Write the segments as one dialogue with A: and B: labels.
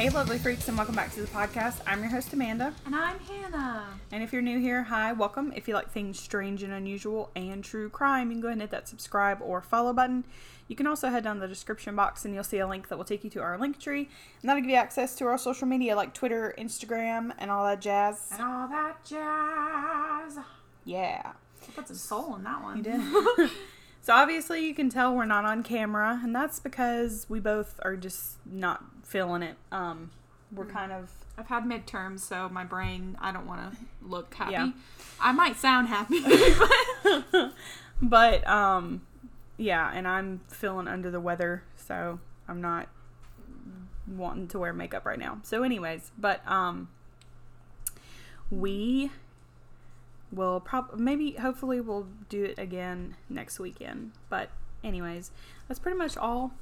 A: Hey, lovely freaks, and welcome back to the podcast. I'm your host, Amanda.
B: And I'm Hannah.
A: And if you're new here, hi, welcome. If you like things strange and unusual and true crime, you can go ahead and hit that subscribe or follow button. You can also head down the description box and you'll see a link that will take you to our link tree. And that'll give you access to our social media like Twitter, Instagram, and all that jazz.
B: And all that jazz.
A: Yeah.
B: I put some soul in that one.
A: You did. so obviously you can tell we're not on camera, and that's because we both are just not feeling it. Um, we're kind of
B: I've had midterms, so my brain, I don't want to look happy.
A: Yeah.
B: I might sound happy, but
A: but um yeah and i'm feeling under the weather so i'm not wanting to wear makeup right now so anyways but um we will prob maybe hopefully we'll do it again next weekend. But anyways that's pretty much all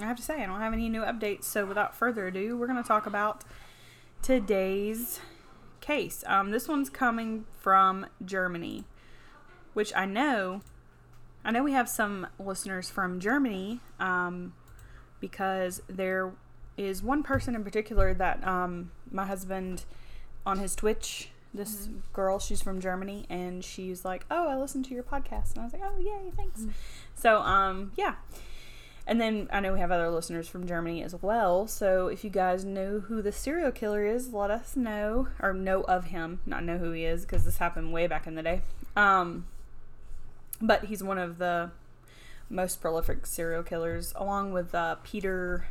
A: i have to say. I don't have any new updates. So without further ado we're going to talk about today's case. Um, this one's coming from germany which i know I know we have some listeners from Germany um, because there is one person in particular that um, my husband on his Twitch, this girl, she's from Germany, and she's like, "Oh, I listened to your podcast," and I was like, "Oh, yay, thanks." So, um, yeah. And then I know we have other listeners from Germany as well. So if you guys know who the serial killer is, let us know or know of him, not know who he is because this happened way back in the day. Um, but he's one of the most prolific serial killers, along with uh, Peter.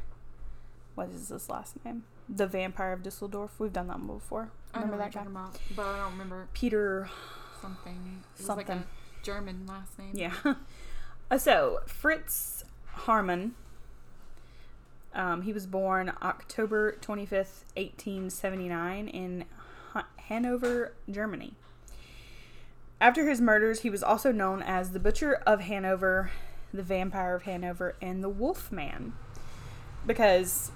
A: What is his last name? The Vampire of Dusseldorf. We've done that one before.
B: I
A: Remember that guy?
B: about, but I don't remember
A: Peter.
B: something. Like
A: Something.
B: a German last name.
A: Yeah. Uh, so Fritz Haarmann. Um, he was born October twenty fifth, eighteen seventy nine, in Hanover, Germany. After his murders, he was also known as the Butcher of Hanover, the Vampire of Hanover, and the Wolf Man. Because,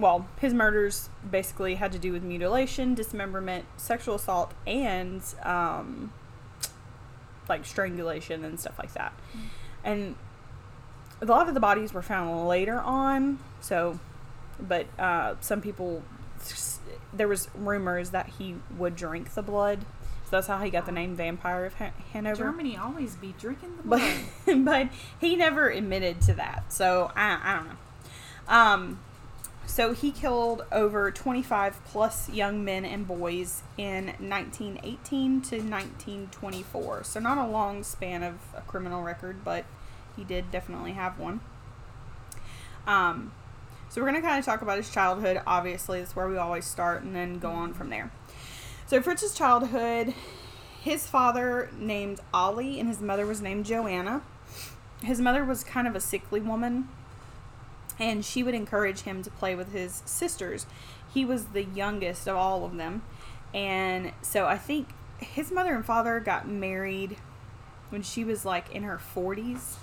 A: well, his murders basically had to do with mutilation, dismemberment, sexual assault, and um, like strangulation and stuff like that. And a lot of the bodies were found later on, so, but uh, some people, there was rumors that he would drink the blood. So that's how he got the name Vampire of Han- Hanover.
B: Germany always be drinking the
A: But,
B: blood.
A: but he never admitted to that. So I, I don't know. Um, so he killed over 25 plus young men and boys in 1918 to 1924. So not a long span of a criminal record, but he did definitely have one. Um, so we're going to kind of talk about his childhood. Obviously, that's where we always start and then go on from there. So Fritz's childhood, his father named Ollie and his mother was named Joanna. His mother was kind of a sickly woman, and she would encourage him to play with his sisters. He was the youngest of all of them, and so I think his mother and father got married when she was like in her 40s,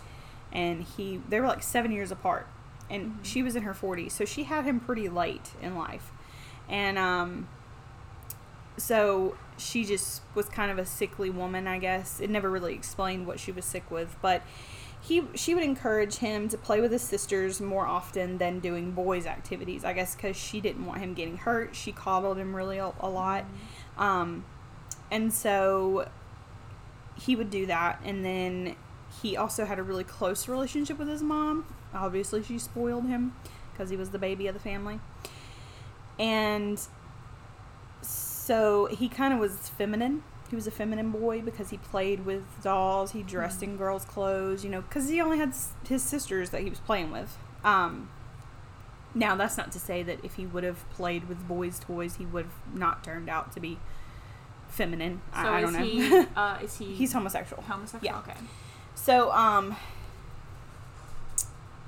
A: and he they were like seven years apart, and she was in her 40s, so she had him pretty late in life, and um so she just was kind of a sickly woman, I guess. It never really explained what she was sick with, but he she would encourage him to play with his sisters more often than doing boys activities. I guess because she didn't want him getting hurt. She coddled him really a, a lot, um, and so he would do that. And then he also had a really close relationship with his mom. Obviously, she spoiled him because he was the baby of the family, and so he kind of was feminine. He was a feminine boy because he played with dolls. He dressed in girls' clothes, you know, because he only had s- his sisters that he was playing with. Um, now, that's not to say that if he would have played with boys' toys, he would have not turned out to be feminine.
B: So
A: I, I
B: is
A: don't know.
B: he? Uh, is he?
A: He's homosexual.
B: homosexual.
A: yeah.
B: Okay.
A: So, um,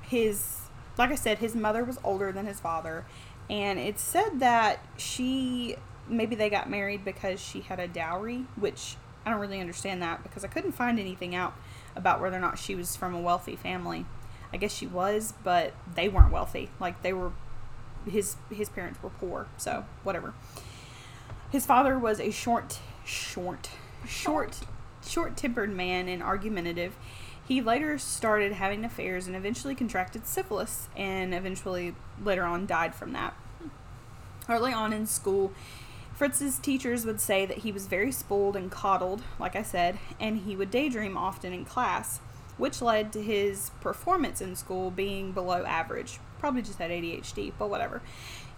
A: his, like I said, his mother was older than his father, and it's said that she maybe they got married because she had a dowry, which I don't really understand that because I couldn't find anything out about whether or not she was from a wealthy family. I guess she was, but they weren't wealthy. Like they were, his his parents were poor, so whatever. His father was a short, short, short short tempered man and argumentative. He later started having affairs and eventually contracted syphilis and eventually later on died from that. Early on in school, Fritz's teachers would say that he was very spoiled and coddled, like I said, and he would daydream often in class, which led to his performance in school being below average. Probably just had ADHD, but whatever.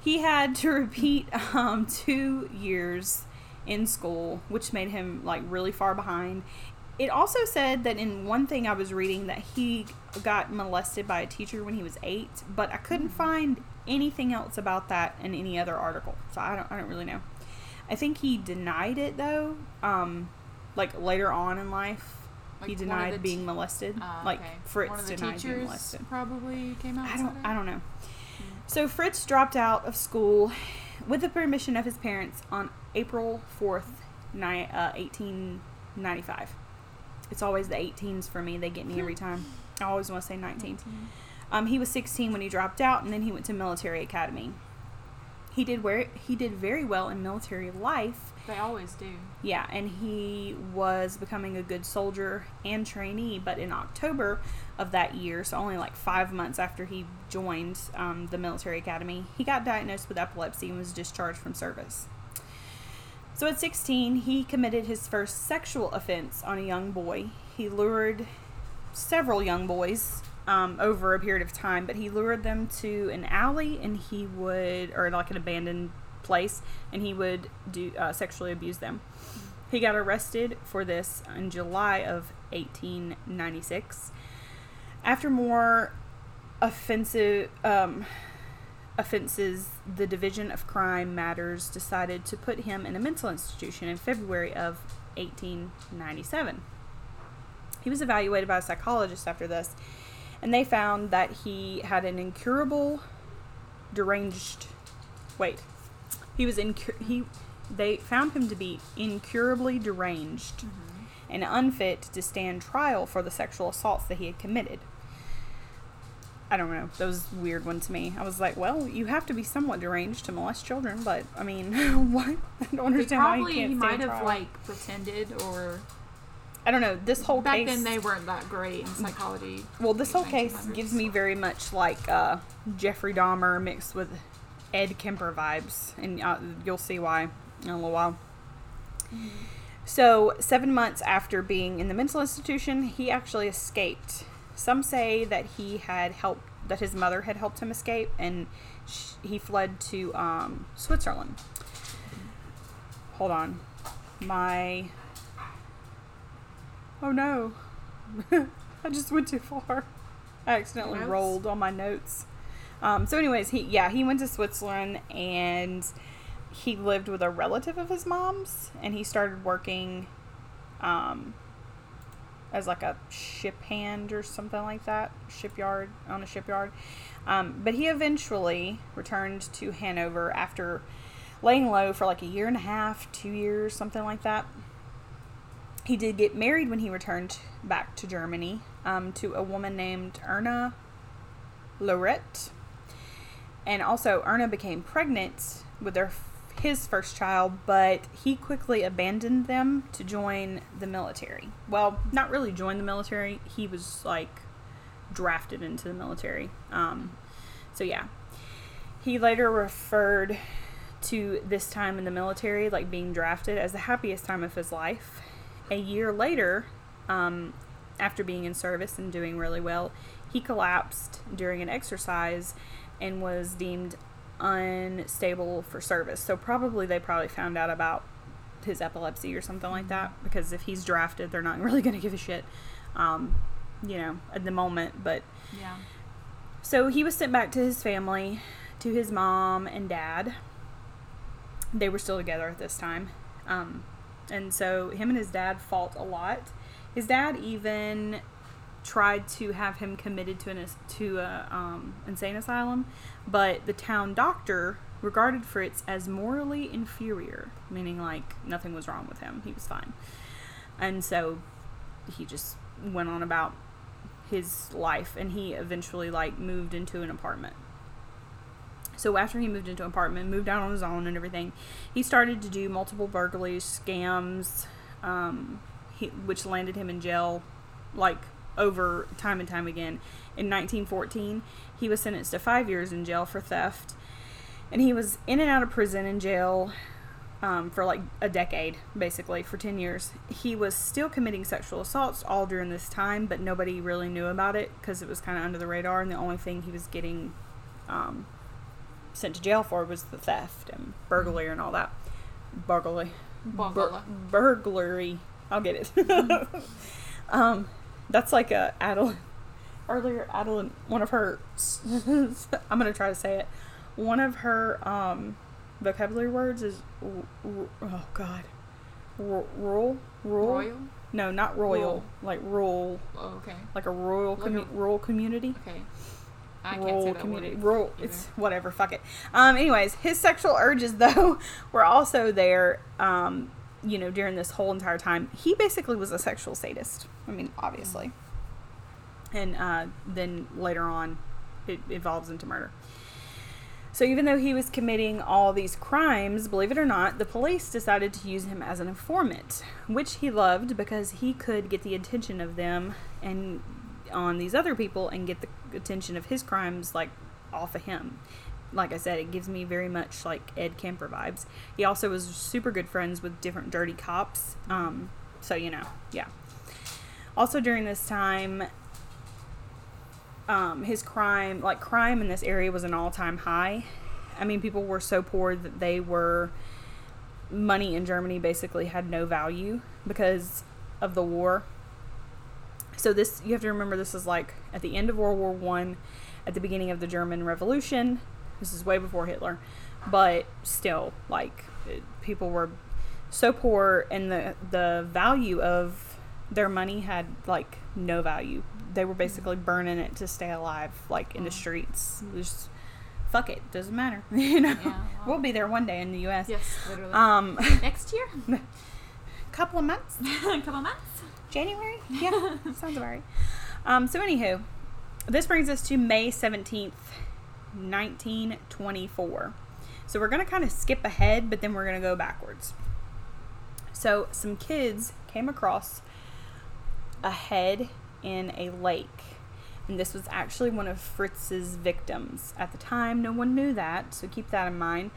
A: He had to repeat um, two years in school, which made him like really far behind. It also said that in one thing I was reading that he got molested by a teacher when he was eight, but I couldn't find anything else about that in any other article, so I don't I don't really know. I think he denied it though, um, like later on in life. he
B: Like, the
A: denied being molested.
B: Ah,
A: like
B: okay.
A: Fritz
B: One of the
A: denied being molested.
B: probably came out.
A: I don't. I don't know. So Fritz dropped out of school with the permission of his parents on April fourth, ni- uh, eighteen ninety five. It's always the 18s for me. They get me every time. I always want to say 19s. Um, he was 16 when he dropped out, and then he went to military academy. He did where he did very well in military life.
B: They always do.
A: Yeah, and he was becoming a good soldier and trainee. But in October of that year, so only like five months after he joined um, the military academy, he got diagnosed with epilepsy and was discharged from service. So at 16, he committed his first sexual offense on a young boy. He lured several young boys um, over a period of time, but he lured them to an alley and he would, or like an abandoned place, and he would do uh, sexually abuse them. He got arrested for this in July of 1896. After more offensive um, offenses, the Division of Crime Matters decided to put him in a mental institution in February of 1897. He was evaluated by a psychologist after this, and they found that he had an incurable deranged wait he was incur- he they found him to be incurably deranged mm-hmm. and unfit to stand trial for the sexual assaults that he had committed. I don't know. That was a weird one to me. I was like well you have to be somewhat deranged to molest children but i mean what? I don't
B: He
A: understand why he can't
B: he might have
A: trial.
B: like pretended or
A: i don't know this whole case
B: back
A: case
B: then they weren't that great in psychology.
A: Well, this whole case gives me very much like uh, Jeffrey Dahmer mixed with Ed Kemper vibes, and uh, you'll see why in a little while. So, seven months after being in the mental institution, he actually escaped. Some say that he had helped, that his mother had helped him escape, and sh- he fled to um, Switzerland. Hold on. My. Oh no. I just went too far. I accidentally
B: Notes?
A: rolled on my notes. Um, so, anyways, he yeah he went to Switzerland and he lived with a relative of his mom's, and he started working um, as like a ship hand or something like that, shipyard on a shipyard. Um, but he eventually returned to Hanover after laying low for like a year and a half, two years, something like that he did get married when he returned back to Germany um, to a woman named Erna Lorette. And also, Erna became pregnant with their his first child, but he quickly abandoned them to join the military. Well, not really join the military. He was like drafted into the military. Um, so yeah, he later referred to this time in the military, like being drafted, as the happiest time of his life. A year later, um, after being in service and doing really well, he collapsed during an exercise and was deemed unstable for service. So probably they probably found out about his epilepsy or something like that because if he's drafted, they're not really going to give a shit, um, you know, at the moment. But
B: Yeah.
A: so he was sent back to his family, to his mom and dad. They were still together at this time. Um, and so him and his dad fought a lot. His dad even tried to have him committed to an to a um, insane asylum, but the town doctor regarded Fritz as morally inferior, meaning like nothing was wrong with him. He was fine. And so he just went on about his life and he eventually like moved into an apartment. So after he moved into an apartment, moved out on his own and everything, he started to do multiple burglaries, scams. Um, he, which landed him in jail like over time and time again. In 1914, he was sentenced to five years in jail for theft, and he was in and out of prison and jail um, for like a decade, basically for 10 years. He was still committing sexual assaults all during this time, but nobody really knew about it because it was kind of under the radar, and the only thing he was getting um, sent to jail for was the theft and burglary and all that. Burglary. Bur- burglary. I'll get it. um, that's like a Adeline. Earlier, Adeline, one of her. I'm gonna try to say it. One of her um, vocabulary words is oh god, R- rural, rural.
B: Royal?
A: No, not royal.
B: Rural.
A: Like rural,
B: Oh, okay.
A: like a
B: Like
A: commu- rural community
B: Okay. I can't
A: rural
B: say
A: community. Rural. It's whatever. Fuck it. Um. Anyways, his sexual urges though were also there. Um. You know, during this whole entire time, he basically was a sexual sadist. I mean, obviously. And uh, then later on, it evolves into murder. So even though he was committing all these crimes, believe it or not, the police decided to use him as an informant, which he loved because he could get the attention of them and on these other people and get the attention of his crimes like off of him. Like I said, it gives me very much like Ed Kemper vibes. He also was super good friends with different dirty cops. Um, so you know, yeah. Also during this time, um, his crime, like crime in this area, was an all-time high. I mean, people were so poor that they were money in Germany basically had no value because of the war. So this you have to remember this is like at the end of World War One, at the beginning of the German Revolution. This is way before Hitler, but still, like people were so poor, and the the value of their money had like no value. They were basically burning it to stay alive, like in the
B: Mm.
A: streets. Just fuck it, doesn't matter. you know,
B: Yeah, wow.
A: we'll be there one day in the U.S.
B: Yes, literally.
A: Um,
B: Next year?
A: couple of months.
B: A couple of months?
A: January? Yeah, sounds about right. Um, so, anywho, this brings us to May 17th, 1924. So, we're going to kind of skip ahead, but then we're going to go backwards. So, some kids came across a head in a lake. And this was actually one of Fritz's victims. At the time, no one knew that, so keep that in mind.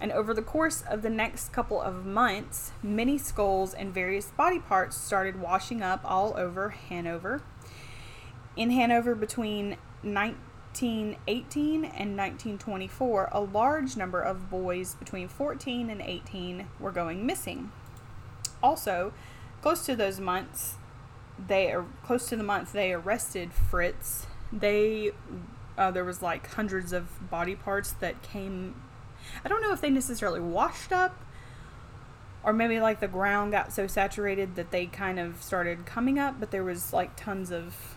A: And over the course of the next couple of months, many skulls and various body parts started washing up all over Hanover. In Hanover, between 1918 and 1924, a large number of boys between 14 and 18 were going missing. Also, close to those months, they are close to the month they arrested Fritz. They uh, there was like hundreds of body parts that came. I don't know if they necessarily washed up, or maybe like the ground got so saturated that they kind of started coming up. But there was like tons of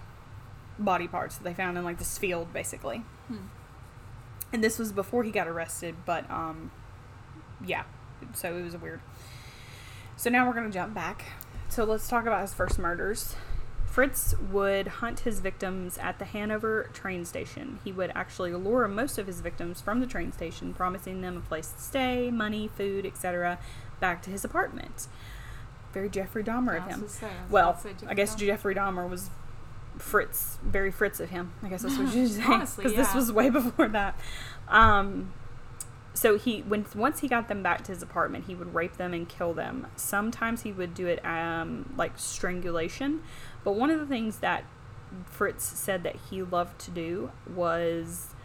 A: body parts that they found in like this field, basically.
B: Hmm.
A: And this was before he got arrested, but um, yeah. So it was weird. So now we're gonna jump back. So let's talk about his first murders. Fritz would hunt his victims at the Hanover train station. He would actually lure most of his victims from the train station, promising them a place to stay, money, food, etc., back to his apartment. Very Jeffrey Dahmer of him.
B: say, I
A: Well, I guess
B: Jeffrey
A: Dahmer was Fritz, very Fritz of him. I guess that's what you say.
B: Honestly,
A: because this was way before that. Um, so he when once he got them back to his apartment, he would rape them and kill them. Sometimes he would do it um, like strangulation, but one of the things that Fritz said that he loved to do was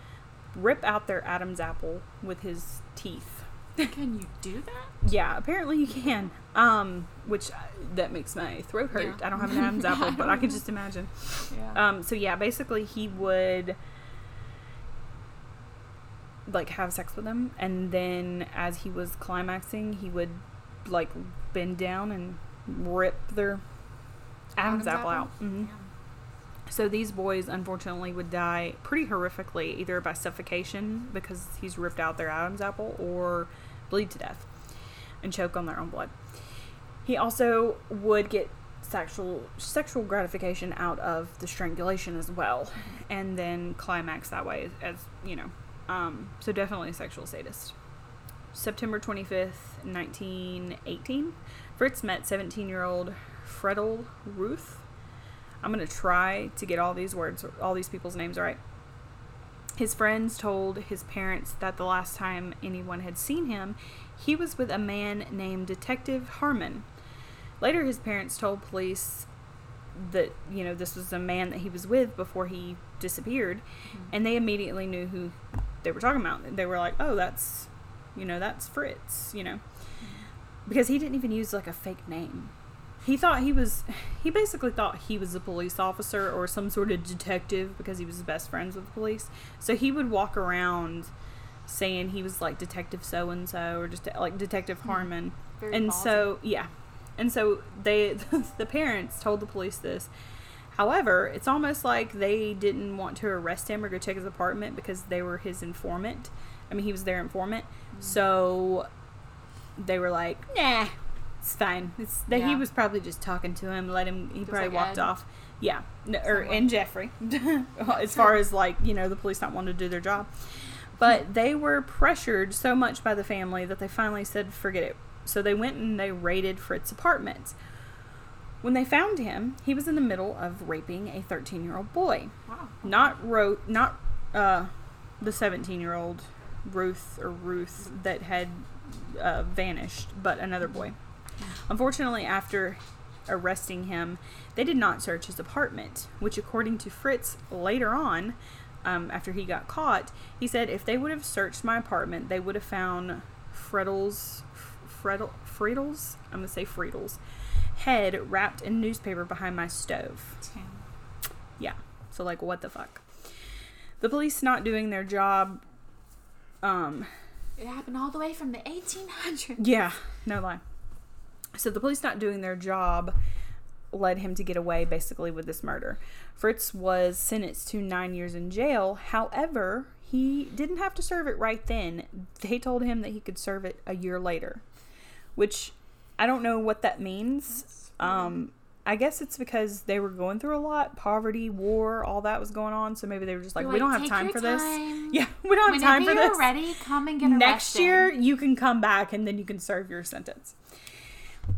A: rip out their Adam's apple with his teeth.
B: Can you do that?
A: Yeah, apparently you can. Um, which uh, that makes my throat hurt.
B: Yeah.
A: I don't have an Adam's apple, but I can just imagine.
B: Yeah.
A: Um, so yeah, basically he would like have sex with them, and then as he was climaxing, he would like bend down and rip their Adam's, apple, out. hmm
B: Yeah.
A: So these boys, unfortunately, would die pretty horrifically, either by suffocation because he's ripped out their Adam's apple, or bleed to death and choke on their own blood. He also would get sexual sexual gratification out of the strangulation as well, and then climax that way, as you know. Um, so definitely a sexual sadist. September twenty fifth, nineteen eighteen, Fritz met seventeen year old Fredel Ruth. I'm going to try to get all these words, all these people's names right. His friends told his parents that the last time anyone had seen him, he was with a man named Detective Haarmann. Later, his parents told police that, you know, this was a man that he was with before he disappeared, and they immediately knew who they were talking about. They were like, oh, that's, you know, that's Fritz, you know. Because he didn't even use like a fake name. He thought he was, he basically thought he was a police officer or some sort of detective because he was best friends with the police. So he would walk around saying he was like Detective so and so or just like Detective mm-hmm. Haarmann.
B: Very
A: and
B: ballsy.
A: so, yeah. And so they, the parents told the police this. However, it's almost like they didn't want to arrest him or go check his apartment because they were his informant. I mean, he was their informant.
B: Mm-hmm.
A: So they were like, nah, it's fine. It's that he was probably just talking to him, let him, he
B: Just
A: probably
B: like
A: walked
B: Ed.
A: off. Yeah. No, or,
B: Somewhat.
A: and Jeffrey. as far as like, you know, the police not wanting to do their job. But they were pressured so much by the family that they finally said, forget it. So they went and they raided Fritz's apartment. When they found him, he was in the middle of raping a 13 year old boy.
B: Wow.
A: Not Ro- not uh, the 17 year old Ruth or Ruth that had uh, vanished, but another boy. Unfortunately, after arresting him, they did not search his apartment, which, according to Fritz later on, um, after he got caught, he said if they would have searched my apartment, they would have found Fredel's, Fredel, Friedel's, I'm going to say Friedel's, head wrapped in newspaper behind my stove.
B: Damn.
A: Yeah. So like what the fuck? The police not doing their job um
B: It happened all the way from the 1800s.
A: yeah, no lie. So the police not doing their job led him to get away basically with this murder. Fritz was sentenced to 9 years in jail. However, he didn't have to serve it right then. They told him that he could serve it a year later, which I don't know what that means. Um I guess it's because they were going through a lot, poverty, war, all that was going on. So maybe they were just like,
B: You're
A: we don't have
B: "Take
A: time for this. Yeah, we don't have time for this.
B: you're ready, come and get
A: Next year, you can come back and then you can serve your sentence.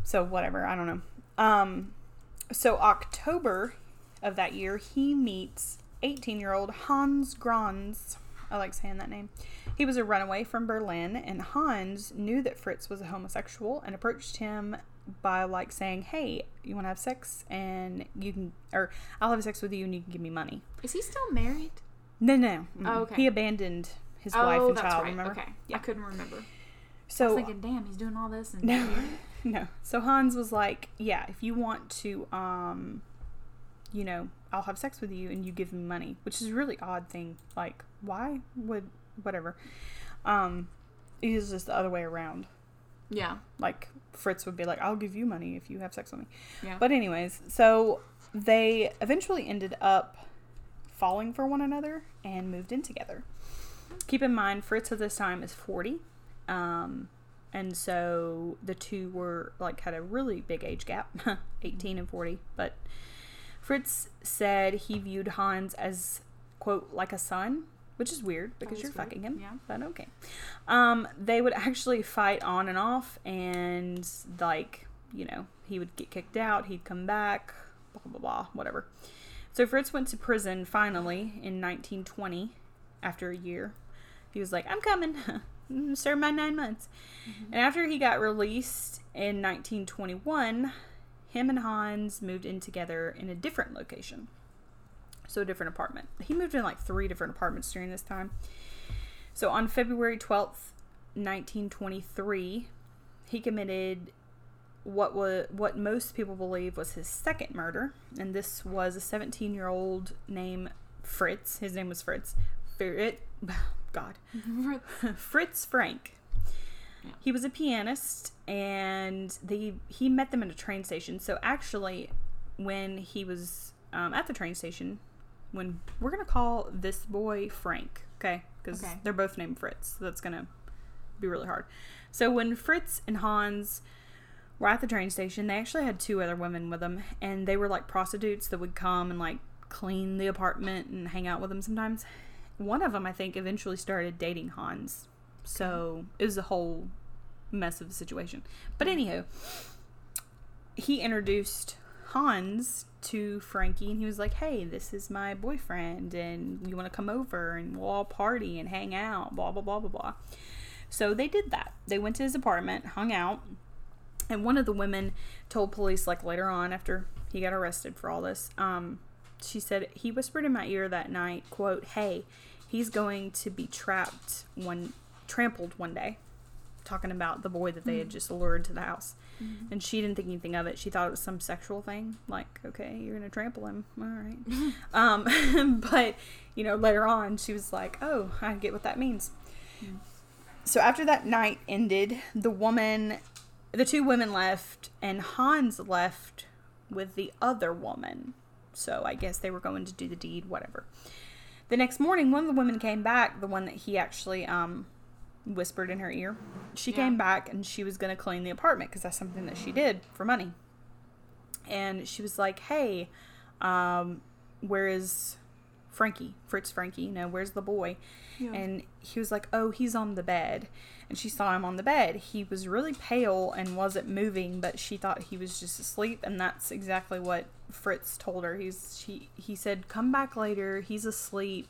A: So whatever, I don't know. Um, so October of that year, he meets 18-year-old Hans Grans. I like saying that name. He was a runaway from Berlin, and Hans knew that Fritz was a homosexual and approached him by like saying, "Hey, you want to have sex, and you can, or I'll have sex with you, and you can give me money."
B: Is he still married?
A: No, no, mm.
B: Oh, okay.
A: he abandoned his wife
B: oh,
A: and
B: that's
A: child.
B: right.
A: Remember?
B: Okay.
A: Yeah.
B: I couldn't remember. I
A: So
B: was thinking, damn, he's doing all this. And
A: No, no. So Hans was like, "Yeah, if you want to, um, you know, I'll have sex with you and you give me money," which is a really odd thing. Like, why would whatever? Um, it was just the other way around.
B: Yeah.
A: Like Fritz would be like, "I'll give you money if you have sex with me."
B: Yeah.
A: But anyways, so they eventually ended up falling for one another and moved in together. Keep in mind, Fritz at this time is 40. Um, and so the two were like had a really big age gap 18 and 40. But Fritz said he viewed Hans as, quote, like a son, which is weird because you're
B: weird,
A: fucking him.
B: yeah.
A: But okay. Um, they would actually fight on and off, and like, you know, he would get kicked out, he'd come back, blah, blah, blah, whatever. So Fritz went to prison finally in 1920 after a year. He was like, I'm coming. Serve my nine months. And after he got released in 1921, him and Hans moved in together in a different location. So a different apartment. He moved in like three different apartments during this time. So on February 12th, 1923, he committed what was what most people believe was his second murder, and this was a 17-year-old named Fritz. His name was Fritz. Fritz, God, Fritz Frank.
B: Yeah.
A: He was a pianist, and they he met them at a train station. So actually, when he was um, at the train station, when we're gonna call this boy Frank, okay, because
B: Okay.
A: they're both named Fritz, so that's gonna be really hard. So when Fritz and Hans were at the train station, they actually had two other women with them, and they were like prostitutes that would come and like clean the apartment and hang out with them sometimes. One of them, I think, eventually started dating Hans, so it was a whole mess of a situation. But anyhow, he introduced Hans to Frankie and he was like, Hey, this is my boyfriend and you want to come over and we'll all party and hang out, blah, blah, blah, blah, blah. So they did that. They went to his apartment, hung out, and one of the women told police, like later on after he got arrested for all this, um, she said, He whispered in my ear that night, quote, Hey, he's going to be trapped one, trampled one day talking about the boy that they had just lured to the house. And she didn't think anything of it. She thought it was some sexual thing. Like, okay, you're going to trample him. All right. um, but, you know, later on, she was like, oh, I get what that means. So after that night ended, the woman, the two women left, and Hans left with the other woman. So I guess they were going to do the deed, whatever. The next morning, one of the women came back, the one that he actually um, whispered in her ear. She
B: Yeah.
A: came back and she was going to clean the apartment because that's something that she did for money. And she was like, hey, um, where is Frankie? Fritz Frankie, you know, where's the boy?
B: Yeah.
A: And he was like, oh, he's on the bed. And she saw him on the bed. He was really pale and wasn't moving, but she thought he was just asleep. And that's exactly what Fritz told her. He's she he said, come back later. He's asleep.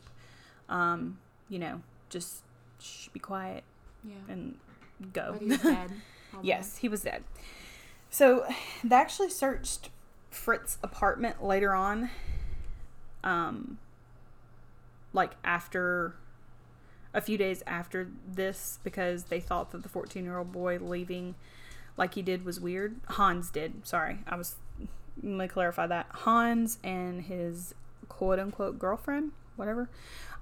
A: Um, you know, just shh, be quiet
B: yeah.
A: and go.
B: But he was dead.
A: Yes, he was dead. So they actually searched Fritz's apartment later on. Um, like after a few days after this, because they thought that the 14 year old boy leaving like he did was weird. Hans did. Sorry, I was. Let me clarify that. Hans and his quote unquote girlfriend, whatever,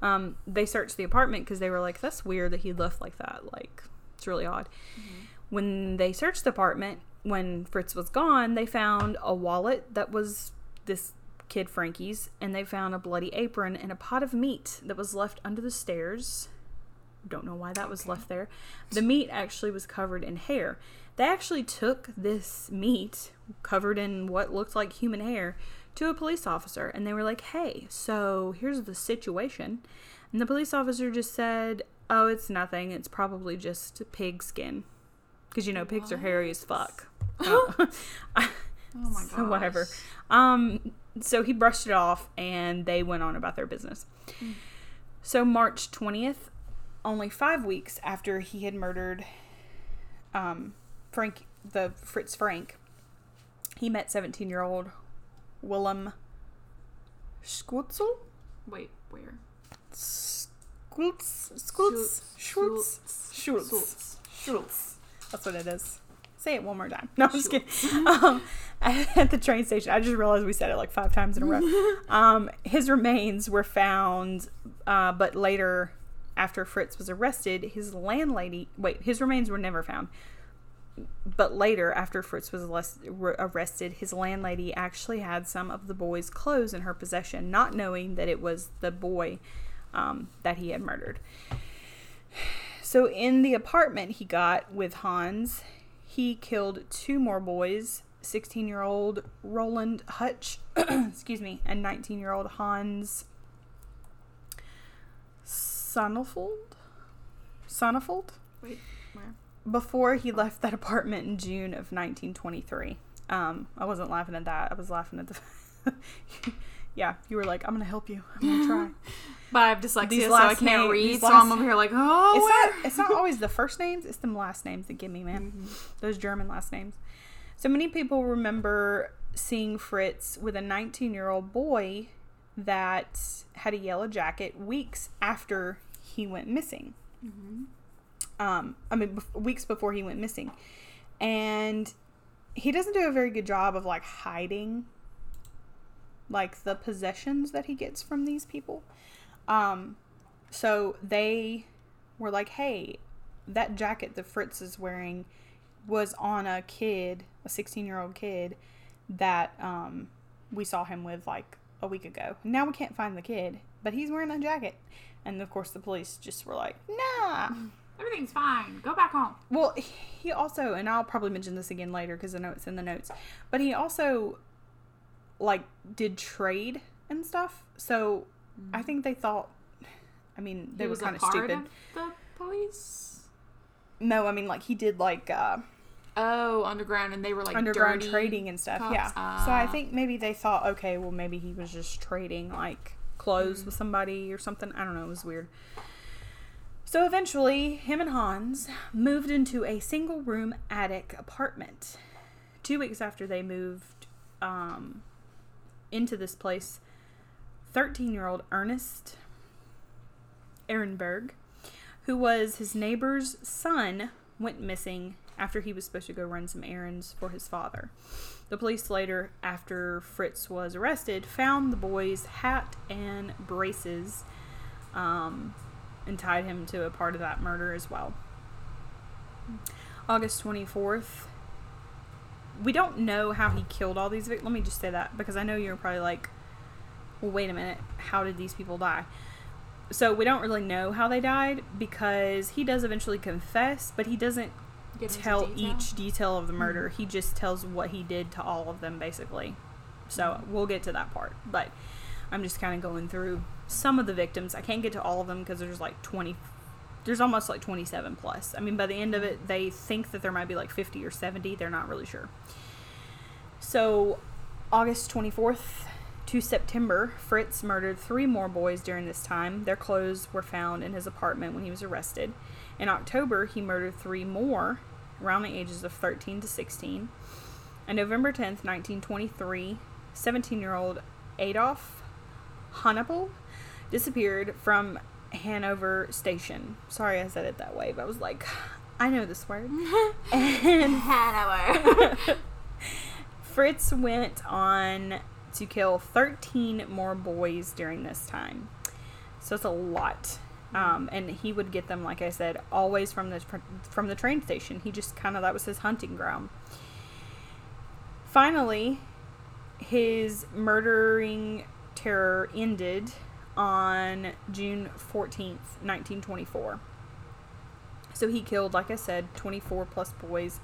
A: um, they searched the apartment because they were like, that's weird that he left like that. Like, it's really odd. When they searched the apartment, when Fritz was gone, they found a wallet that was this kid Frankie's, and they found a bloody apron and a pot of meat that was left under the stairs. Don't know why that was
B: Okay.
A: left there. The meat actually was covered in hair. They actually took this meat, covered in what looked like human hair, to a police officer, and they were like, hey, so here's the situation. And the police officer just said, oh, it's nothing. It's probably just pig skin. Because, you know, pigs are hairy as fuck. Oh.
B: Oh my god.
A: So whatever. Um, so he brushed it off, and they went on about their business. So March twentieth, only five weeks after he had murdered, um, Frank, the Fritz Frank, he met seventeen-year-old Willem Schutzel.
B: Wait, where?
A: Schultz,
B: Schultz,
A: Schultz,
B: Schultz.
A: Schultz. That's what it is. Say it one more time. No, I'm just kidding. Um, at the train station, I just realized we said it like five times in a row. Um, his remains were found, uh, but later, after Fritz was arrested, his landlady. Wait, his remains were never found. But later, after Fritz was arrested, his landlady actually had some of the boy's clothes in her possession, not knowing that it was the boy um, that he had murdered. So, in the apartment he got with Hans, he killed two more boys 16 year old Roland Hutch, excuse me, and 19 year old Hans Sonnefeld? Sonnefeld?
B: Wait, where?
A: Before he left that apartment in June of 1923. Um, I wasn't laughing at that. I was laughing at the. yeah, you were like, I'm going to help you. I'm going to try.
B: But I have dyslexia,
A: These
B: so I can't
A: name-
B: read. So I'm over here like, oh,
A: it's not it's not always the first names it's the last names that give me man those german last names so many people remember seeing fritz with a 19 year old boy that had a yellow jacket weeks after he went missing um i mean weeks before he went missing and he doesn't do a very good job of like hiding like the possessions that he gets from these people um so they were like, hey, that jacket that Fritz is wearing was on a kid, a 16 year old kid that um, we saw him with like a week ago. Now we can't find the kid, but he's wearing that jacket. And of course, the police just were like, nah.
B: Everything's fine. Go back home.
A: Well, he also, and I'll probably mention this again later because I know it's in the notes, but he also like did trade and stuff. So I think they thought, I mean, they
B: he
A: were kind of stupid.
B: of the police.
A: No, I mean like he did like uh
B: Oh, underground, and they were like
A: underground trading and stuff.
B: cops?
A: Yeah. so I
B: Ah.
A: think maybe they thought, okay, well maybe he was just trading like clothes
B: Mm.
A: with somebody or something. I don't know. It was weird. So eventually, him and Hans moved into a single room attic apartment. Two weeks after they moved um, into this place, 13 year old Ernest Ehrenberg, who was his neighbor's son, went missing after he was supposed to go run some errands for his father. The police later, after Fritz was arrested, found the boy's hat and braces um, and tied him to a part of that murder as well. August 24th. We don't know how he killed all these victims. Let me just say that because I know you're probably like, well, wait a minute. How did these people die? So we don't really know how they died because he does eventually confess, but he doesn't
B: Get
A: tell
B: detail.
A: each detail of the hmm. murder. He just tells what he did to all of them, basically. So hmm. we'll get to that part. But I'm just kind of going through some of the victims. I can't get to all of them because there's like 20. There's almost like 27 plus. I mean, by the end of it, they think that there might be like 50 or 70. They're not really sure. So, August 24th to September, Fritz murdered three more boys during this time. Their clothes were found in his apartment when he was arrested. In October, he murdered three more around the ages of 13 to 16. On November 10th, 1923, 17 year old Adolf Hannibal disappeared from Hanover Station. Sorry I said it that way, but I was like, I know this word. and
B: Hanover.
A: Fritz went on to kill 13 more boys during this time. So it's a lot. Um, and he would get them, like I said, always from the from the train station. He just kind of that was his hunting ground. Finally, his murdering terror ended on June 14th, 1924. So he killed, like I said, 24 plus boys.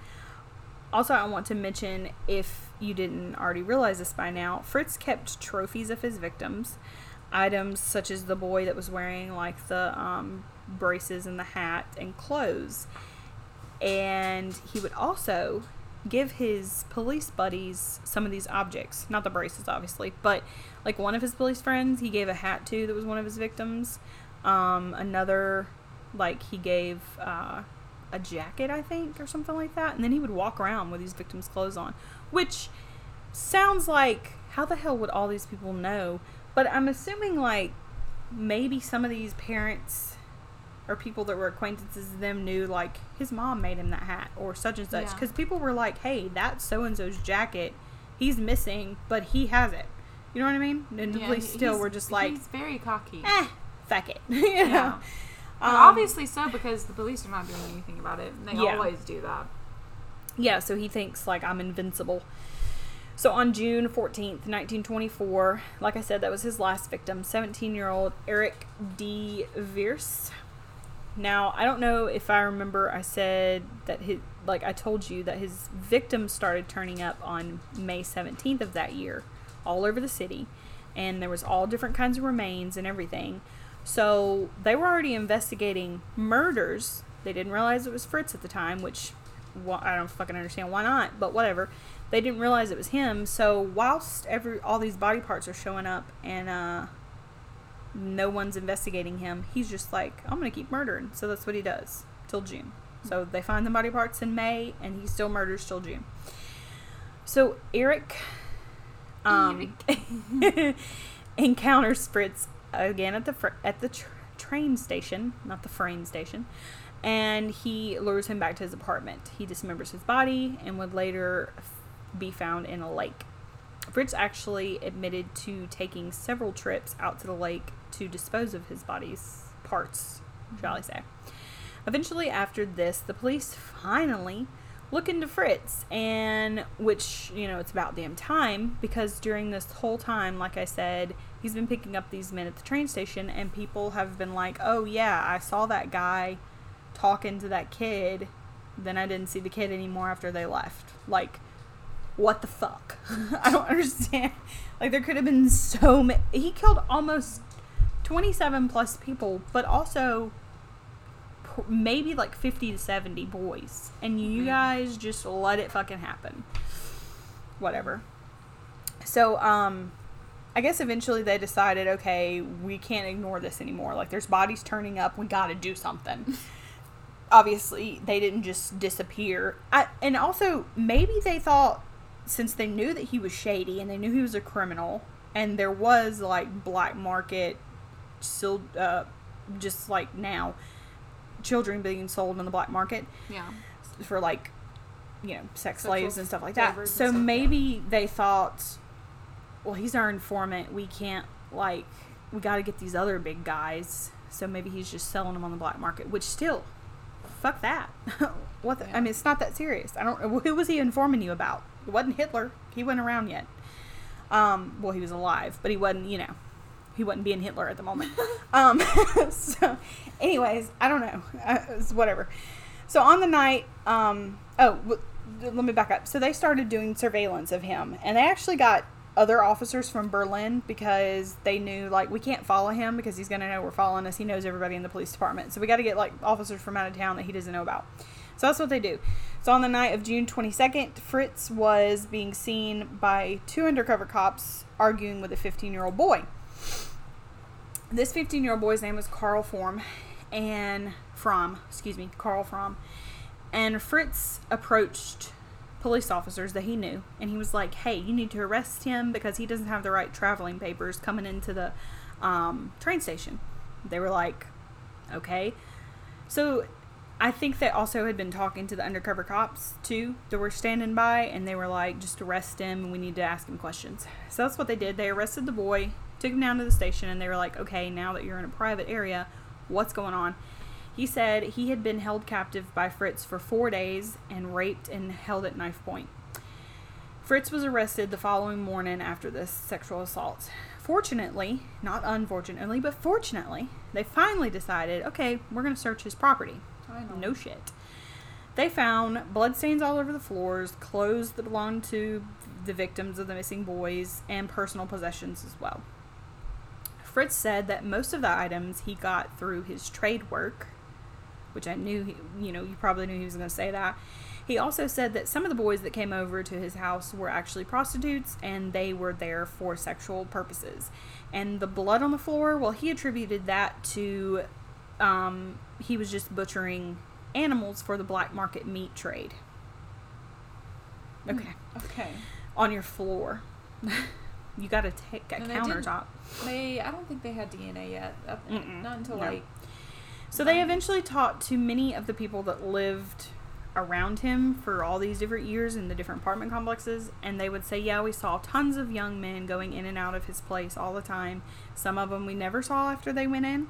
A: Also, I want to mention if you didn't already realize this by now, Fritz kept trophies of his victims. Items such as the boy that was wearing like the um, braces and the hat and clothes. And he would also give his police buddies some of these objects. Not the braces, obviously, but like one of his police friends, he gave a hat to that was one of his victims. Um, another, like, he gave uh, a jacket, I think, or something like that. And then he would walk around with these victims' clothes on, which sounds like how the hell would all these people know? But I'm assuming, like, maybe some of these parents or people that were acquaintances of them knew, like, his mom made him that hat or such and such.
B: Yeah.
A: Because people were like, hey, that's so and so's jacket. He's missing, but he has it. You know what I mean? And the
B: Yeah,
A: police still were just like,
B: he's very cocky.
A: eh, fuck it. you know?
B: Yeah. But
A: Um,
B: obviously so because the police are not doing anything about it. They
A: Yeah.
B: always do that.
A: Yeah, so he thinks like I'm invincible. So on June 14th, 1924, like I said, that was his last victim, 17 year old Eric D. Vierce. Now, I don't know if I remember, I said that his, like I told you, that his victims started turning up on May 17th of that year, all over the city. And there was all different kinds of remains and everything. So they were already investigating murders. They didn't realize it was Fritz at the time, which wh- I don't fucking understand why not, but whatever. They didn't realize it was him. So whilst every all these body parts are showing up and uh, no one's investigating him, he's just like, I'm gonna keep murdering. So that's what he does till June. So they find the body parts in May, and he still murders till June. So Eric, um, encounters Fritz again at the fr- at the tr- train station, not the train station, and he lures him back to his apartment. He dismembers his body and would later be found in a lake. Fritz actually admitted to taking several trips out to the lake to dispose of his body's parts, shall I say. Eventually, after this, the police finally look into Fritz, and which, you know, it's about damn time because during this whole time, like I said, he's been picking up these men at the train station, and people have been like, oh, yeah, I saw that guy talking to that kid, then I didn't see the kid anymore after they left. Like, what the fuck? I don't understand. Like, there could have been so many. He killed almost 27 plus people, but also maybe like 50 to 70 boys. And you
B: Mhm.
A: guys just let it fucking happen. Whatever. So, um, I guess eventually they decided, okay, we can't ignore this anymore. Like, there's bodies turning up. We got to do something. Obviously, they didn't just disappear. I, and also, maybe they thought, since they knew that he was shady and they knew he was a criminal, and there was like black market, still, uh, just like now, children being sold in the black market
B: Yeah.
A: for like you know sex
B: Sexual
A: slaves and stuff like that. so
B: stuff, yeah.
A: maybe they thought well he's our informant. We can't like we got to get these other big guys. So maybe he's just selling them on the black market which still fuck that. What the, i mean it's not that serious. I don't who was he informing you about? It wasn't hitler. He wasn't around yet. Um well he was alive but he wasn't you know he wasn't being hitler at the moment um so anyways i don't know uh, it's whatever so on the night, um, oh, w- let me back up. So they started doing surveillance of him, and they actually got other officers from Berlin because they knew like we can't follow him because he's gonna know we're following us. He knows everybody in the police department, so we got to get like officers from out of town that he doesn't know about. So that's what they do. So on the night of June 22nd, Fritz was being seen by two undercover cops arguing with a 15 year old boy. This 15 year old boy's name was Carl Form, and Fromm, excuse me, Carl Fromm. And Fritz approached police officers that he knew, and he was like, "Hey, you need to arrest him because he doesn't have the right traveling papers coming into the um, train station." They were like, "Okay." So I think they also had been talking to the undercover cops too that were standing by, and they were like, "Just arrest him. We need to ask him questions." So that's what they did. They arrested the boy, took him down to the station, and they were like, "Okay, now that you're in a private area, what's going on?" He said he had been held captive by Fritz for four days and raped and held at knife point. Fritz was arrested the following morning after this sexual assault. Fortunately, not unfortunately, but fortunately, they finally decided okay, we're going to search his property. No shit. They found bloodstains all over the floors, clothes that belonged to the victims of the missing boys, and personal possessions as well. Fritz said that most of the items he got through his trade work, which I knew, he, you know, you probably knew he was going to say that. He also said that some of the boys that came over to his house were actually prostitutes and they were there for sexual purposes. And the blood on the floor, well, he attributed that to um, he was just butchering animals for the black market meat trade. Okay.
B: Okay.
A: On your floor. you got to take a
B: And they
A: countertop.
B: They, I don't think they had DNA yet. Not until
A: No.
B: like.
A: So they um, eventually talked to many of the people that lived around him for all these different years in the different apartment complexes, and they would say, Yeah, we saw tons of young men going in and out of his place all the time. Some of them we never saw after they went in.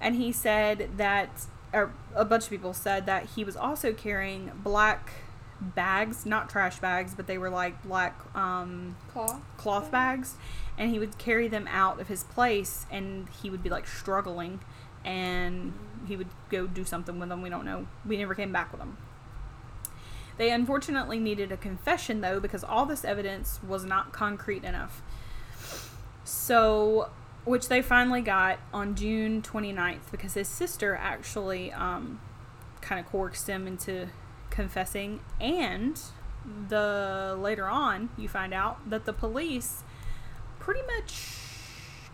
A: And he said that, or a bunch of people said that he was also carrying black bags, not trash bags, but they were like black um,
B: Claw.
A: cloth bags. And he would carry them out of his place and he would be like struggling and he would go do something with them. We don't know. We never came back with them. They unfortunately needed a confession though because all this evidence was not concrete enough. So which they finally got on june 29th because his sister actually um, kind of coerced him into confessing and the later on you find out that the police pretty much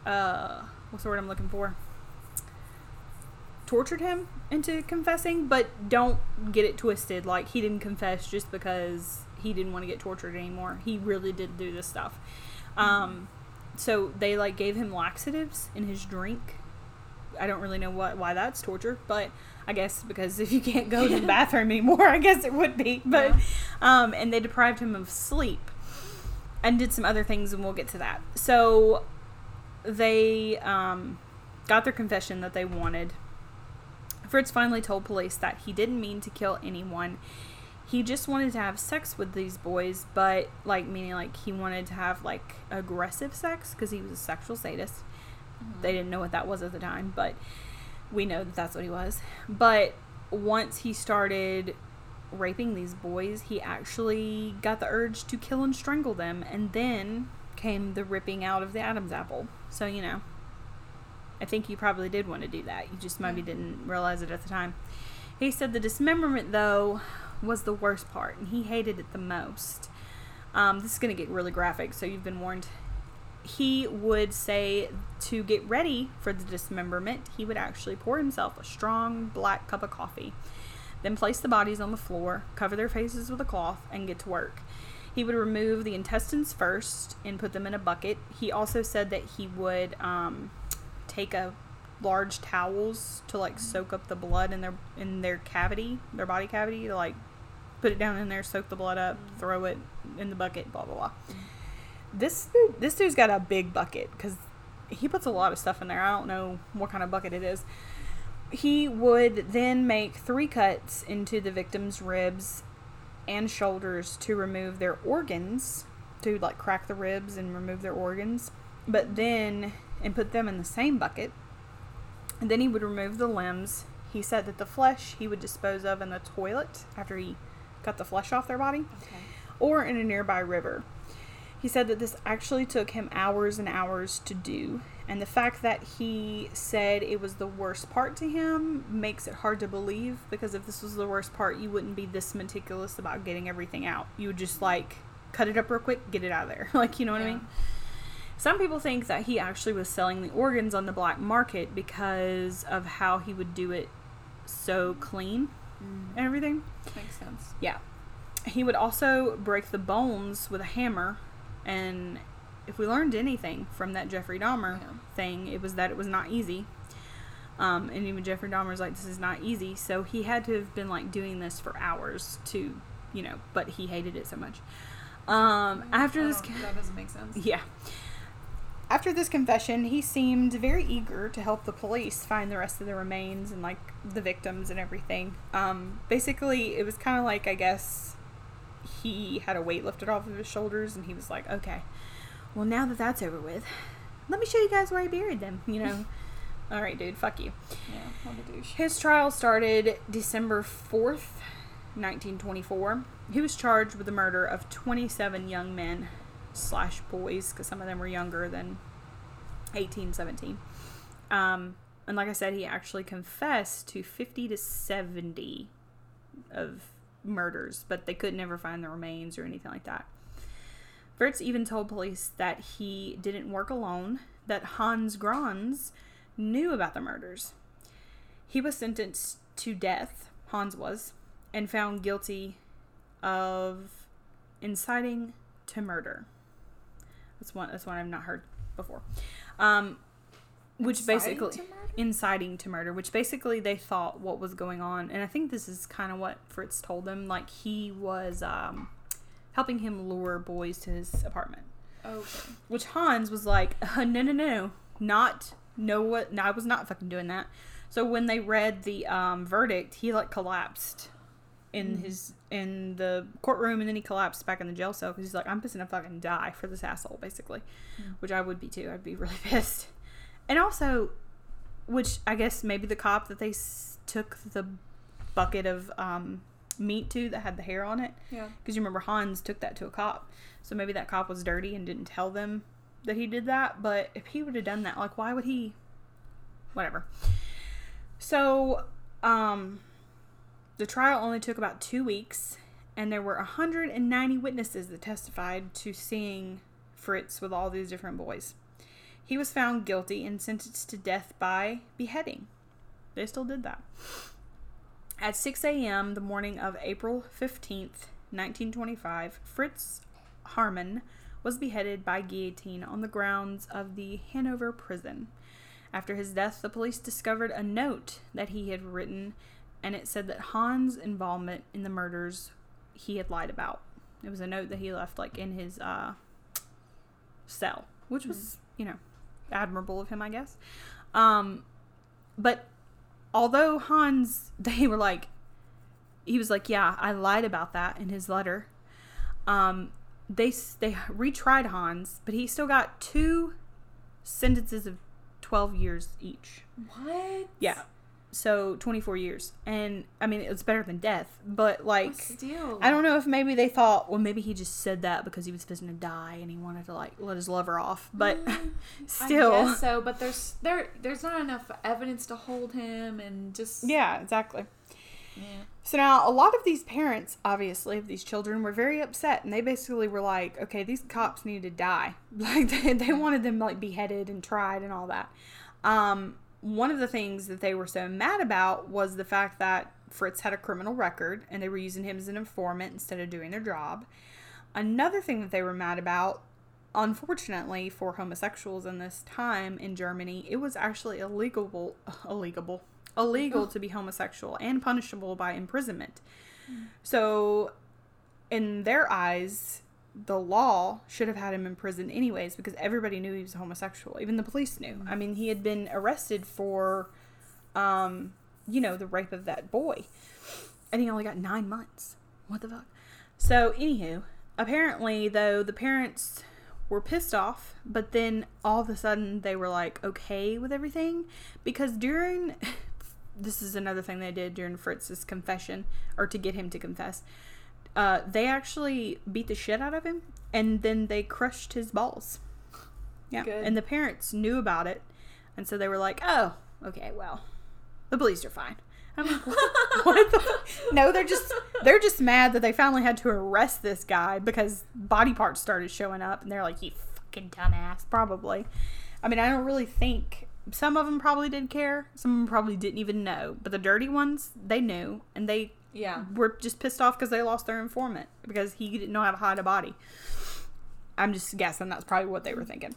A: uh what's the word I'm looking for? Tortured him into confessing, but don't get it twisted. Like he didn't confess just because he didn't want to get tortured anymore. He really did do this stuff. Um, so they like gave him laxatives in his drink. I don't really know what why that's torture, but I guess because if you can't go to the bathroom anymore, I guess it would be. But
B: Yeah.
A: um, and they deprived him of sleep and did some other things, and we'll get to that. So they um, got their confession that they wanted. Fritz finally told police that he didn't mean to kill anyone. He just wanted to have sex with these boys, but like meaning like he wanted to have like aggressive sex because he was a sexual sadist. They didn't know what that was at the time, but we know that that's what he was. But once he started raping these boys, he actually got the urge to kill and strangle them, and then came the ripping out of the Adam's apple. So, you know, I think you probably did want to do that. You just maybe didn't realize it at the time. He said the dismemberment, though, was the worst part, and he hated it the most. Um, this is going to get really graphic, so you've been warned. He would say to get ready for the dismemberment, he would actually pour himself a strong black cup of coffee, then place the bodies on the floor, cover their faces with a cloth, and get to work. He would remove the intestines first and put them in a bucket. He also said that he would um, take a large towels to like mm-hmm. soak up the blood in their in their cavity, their body cavity, to like put it down in there, soak the blood up, mm. throw it in the bucket, blah blah blah. Mm. This dude, this dude's got a big bucket because he puts a lot of stuff in there. I don't know what kind of bucket it is. He would then make three cuts into the victim's ribs and shoulders to remove their organs, to like crack the ribs and remove their organs, but then and put them in the same bucket. And then he would remove the limbs. He said that the flesh he would dispose of in the toilet after he cut the flesh off their body
B: Okay.
A: or in a nearby river. He said that this actually took him hours and hours to do, and the fact that he said it was the worst part to him makes it hard to believe because if this was the worst part, you wouldn't be this meticulous about getting everything out. You would just like cut it up real quick, get it out of there. like, you know what I mean? Some people think that he actually was selling the organs on the black market because of how he would do it so clean mm. and everything.
B: Makes sense.
A: Yeah. He would also break the bones with a hammer. And if we learned anything from that Jeffrey Dahmer
B: Yeah.
A: thing, it was that it was not easy. Um, and even Jeffrey Dahmer's like, this is not easy. So he had to have been like doing this for hours to, you know, but he hated it so much. Um, after this.
B: that doesn't make sense.
A: Yeah. After this confession, he seemed very eager to help the police find the rest of the remains and like the victims and everything. Um, basically, it was kind of like I guess he had a weight lifted off of his shoulders, and he was like, "Okay, well now that that's over with, let me show you guys where I buried them." You know. All right, dude. Fuck you.
B: Yeah, what a douche.
A: His trial started December 4th, 1924. He was charged with the murder of 27 young men slash boys, because some of them were younger than 18, 17. Um, and like I said, he actually confessed to 50 to 70 of murders, but they could never find the remains or anything like that. Fritz even told police that he didn't work alone, that Hans Grans knew about the murders. He was sentenced to death, Hans was, and found guilty of inciting to murder. That's one that's one I've not heard before. Um, which
B: Inciting
A: basically? Inciting to murder, which basically they thought what was going on, and I think this is kind of what Fritz told them. Like he was um, helping him lure boys to his apartment,
B: Okay.
A: which Hans was like, uh, "No, no, no, not no what? No, I was not fucking doing that." So when they read the um, verdict, he like collapsed in his in the courtroom, and then he collapsed back in the jail cell because he's like, "I'm just gonna fucking die for this asshole," basically, which I would be too. I'd be really pissed, and also, which I guess maybe the cop that they s- took the bucket of um, meat to that had the hair on it,
B: Yeah.
A: because you remember Hans took that to a cop, so maybe that cop was dirty and didn't tell them that he did that. But if he would have done that, like, why would he? Whatever. So, um, the trial only took about two weeks, and there were 190 witnesses that testified to seeing Fritz with all these different boys. He was found guilty and sentenced to death by beheading. They still did that. At 6 a.m., the morning of April 15th, 1925, Fritz Haarmann was beheaded by guillotine on the grounds of the Hanover prison. After his death, the police discovered a note that he had written, and it said that Hans' involvement in the murders he had lied about. It was a note that he left, like, in his uh, cell, which was, you know, admirable of him, I guess. Um, but although Hans, they were like, he was like, yeah, I lied about that in his letter. Um, they they retried Hans, but he still got two sentences of twelve years each.
B: What?
A: Yeah. So 24 years. And I mean, it's better than death, but like,
B: Still.
A: I don't know if maybe they thought, well, maybe he just said that because he was fixing to die and he wanted to like let his lover off. But still,
B: I guess so, but there's there there's not enough evidence to hold him, and just
A: yeah, exactly.
B: yeah.
A: So now a lot of these parents, obviously, of these children were very upset and they basically were like, okay, these cops need to die. Like they, they wanted them like beheaded and tried and all that. Um, one of the things that they were so mad about was the fact that Fritz had a criminal record and they were using him as an informant instead of doing their job. Another thing that they were mad about, unfortunately for homosexuals in this time in Germany, it was actually illegal illegal illegal to be homosexual and punishable by imprisonment. Mm. So in their eyes, the law should have had him in prison anyways because everybody knew he was homosexual. Even the police knew. I mean, he had been arrested for um, you know, the rape of that boy. And he only got 9 months. What the fuck? So, anywho, apparently though the parents were pissed off, but then all of a sudden they were like okay with everything because during this is another thing they did during Fritz's confession or to get him to confess. Uh, they actually beat the shit out of him and then they crushed his balls. Yeah.
B: Good.
A: And the parents knew about it. And so they were like, oh, okay, well, the police are fine. I'm like, what, what the? No, they're just they're just mad that they finally had to arrest this guy because body parts started showing up, and they're like, "You fucking dumbass," probably. I mean, I don't really think some of them probably did care. Some of them probably didn't even know, but the dirty ones they knew, and they
B: Yeah.
A: were just pissed off because they lost their informant because he didn't know how to hide a body. I'm just guessing that's probably what they were thinking.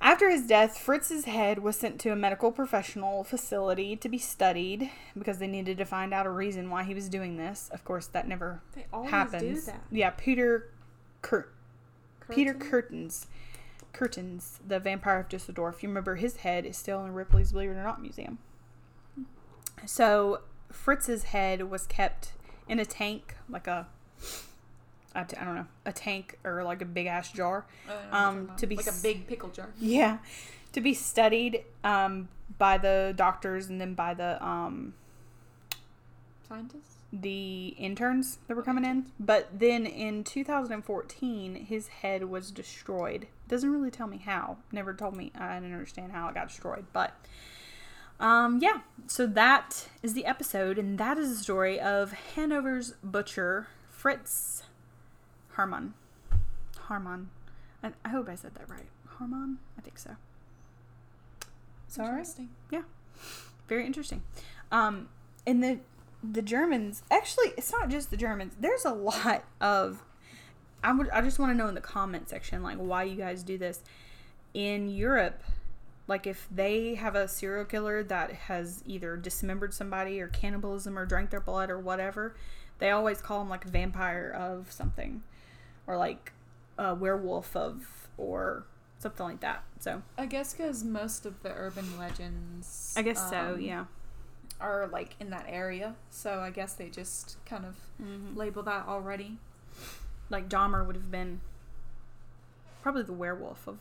A: After his death, Fritz's head was sent to a medical professional facility to be studied because they needed to find out a reason why he was doing this. Of course, that never
B: They
A: happens.
B: do that.
A: Yeah, Peter Cur- Peter
B: Kürten?
A: Curtains. Curtains, the vampire of Dusseldorf. You remember his head is still in Ripley's Believe It or Not museum. So Fritz's head was kept in a tank, like a, I t- I don't know, a tank or like a big ass jar.
B: I don't know what you're
A: Um, to be
B: like a big pickle jar.
A: Yeah, to be studied um, by the doctors and then by the um,
B: Scientists.
A: the interns that were coming in. But then in 2014, his head was destroyed. Doesn't really tell me how. Never told me. I didn't understand how it got destroyed. But um, yeah, so that is the episode, and that is the story of Hanover's butcher, Fritz Haarmann. Haarmann. I, I hope I said that right. Haarmann? I think so. So, all right
B: Interesting.
A: very interesting. Um, and the the Germans actually, it's not just the Germans. There's a lot of. I would. I just want to know in the comment section like why you guys do this in Europe. Like if they have a serial killer that has either dismembered somebody or cannibalism or drank their blood or whatever, they always call them like a vampire of something, or like a werewolf of or something like that. So
B: I guess because most of the urban legends.
A: I guess so.
B: um,
A: Yeah.
B: Are like in that area, so I guess they just kind of
A: Mm-hmm.
B: label that already.
A: like Dahmer would have been probably the werewolf of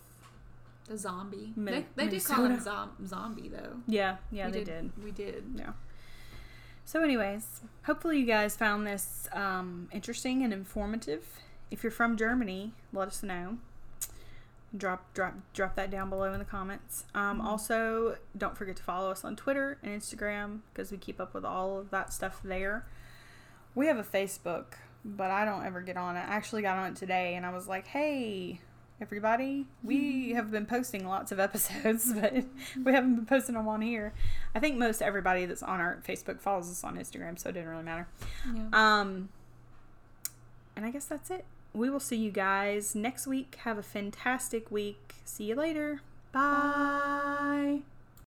B: The zombie.
A: Min-
B: they they did call him zom- zombie though.
A: yeah yeah
B: We
A: they did.
B: We did.
A: yeah so anyways hopefully you guys found this um, interesting and informative if you're from Germany let us know drop drop drop that down below in the comments um,
B: Mhm.
A: also don't forget to follow us on Twitter and Instagram because we keep up with all of that stuff there we have a Facebook but I don't ever get on it I actually got on it today and I was like hey everybody. We have been posting lots of episodes, but we haven't been posting them on here. I think most everybody that's on our Facebook follows us on Instagram, so it didn't really matter.
B: Yeah.
A: Um, and I guess that's it. We will see you guys next week. Have a fantastic week. See you later. Bye.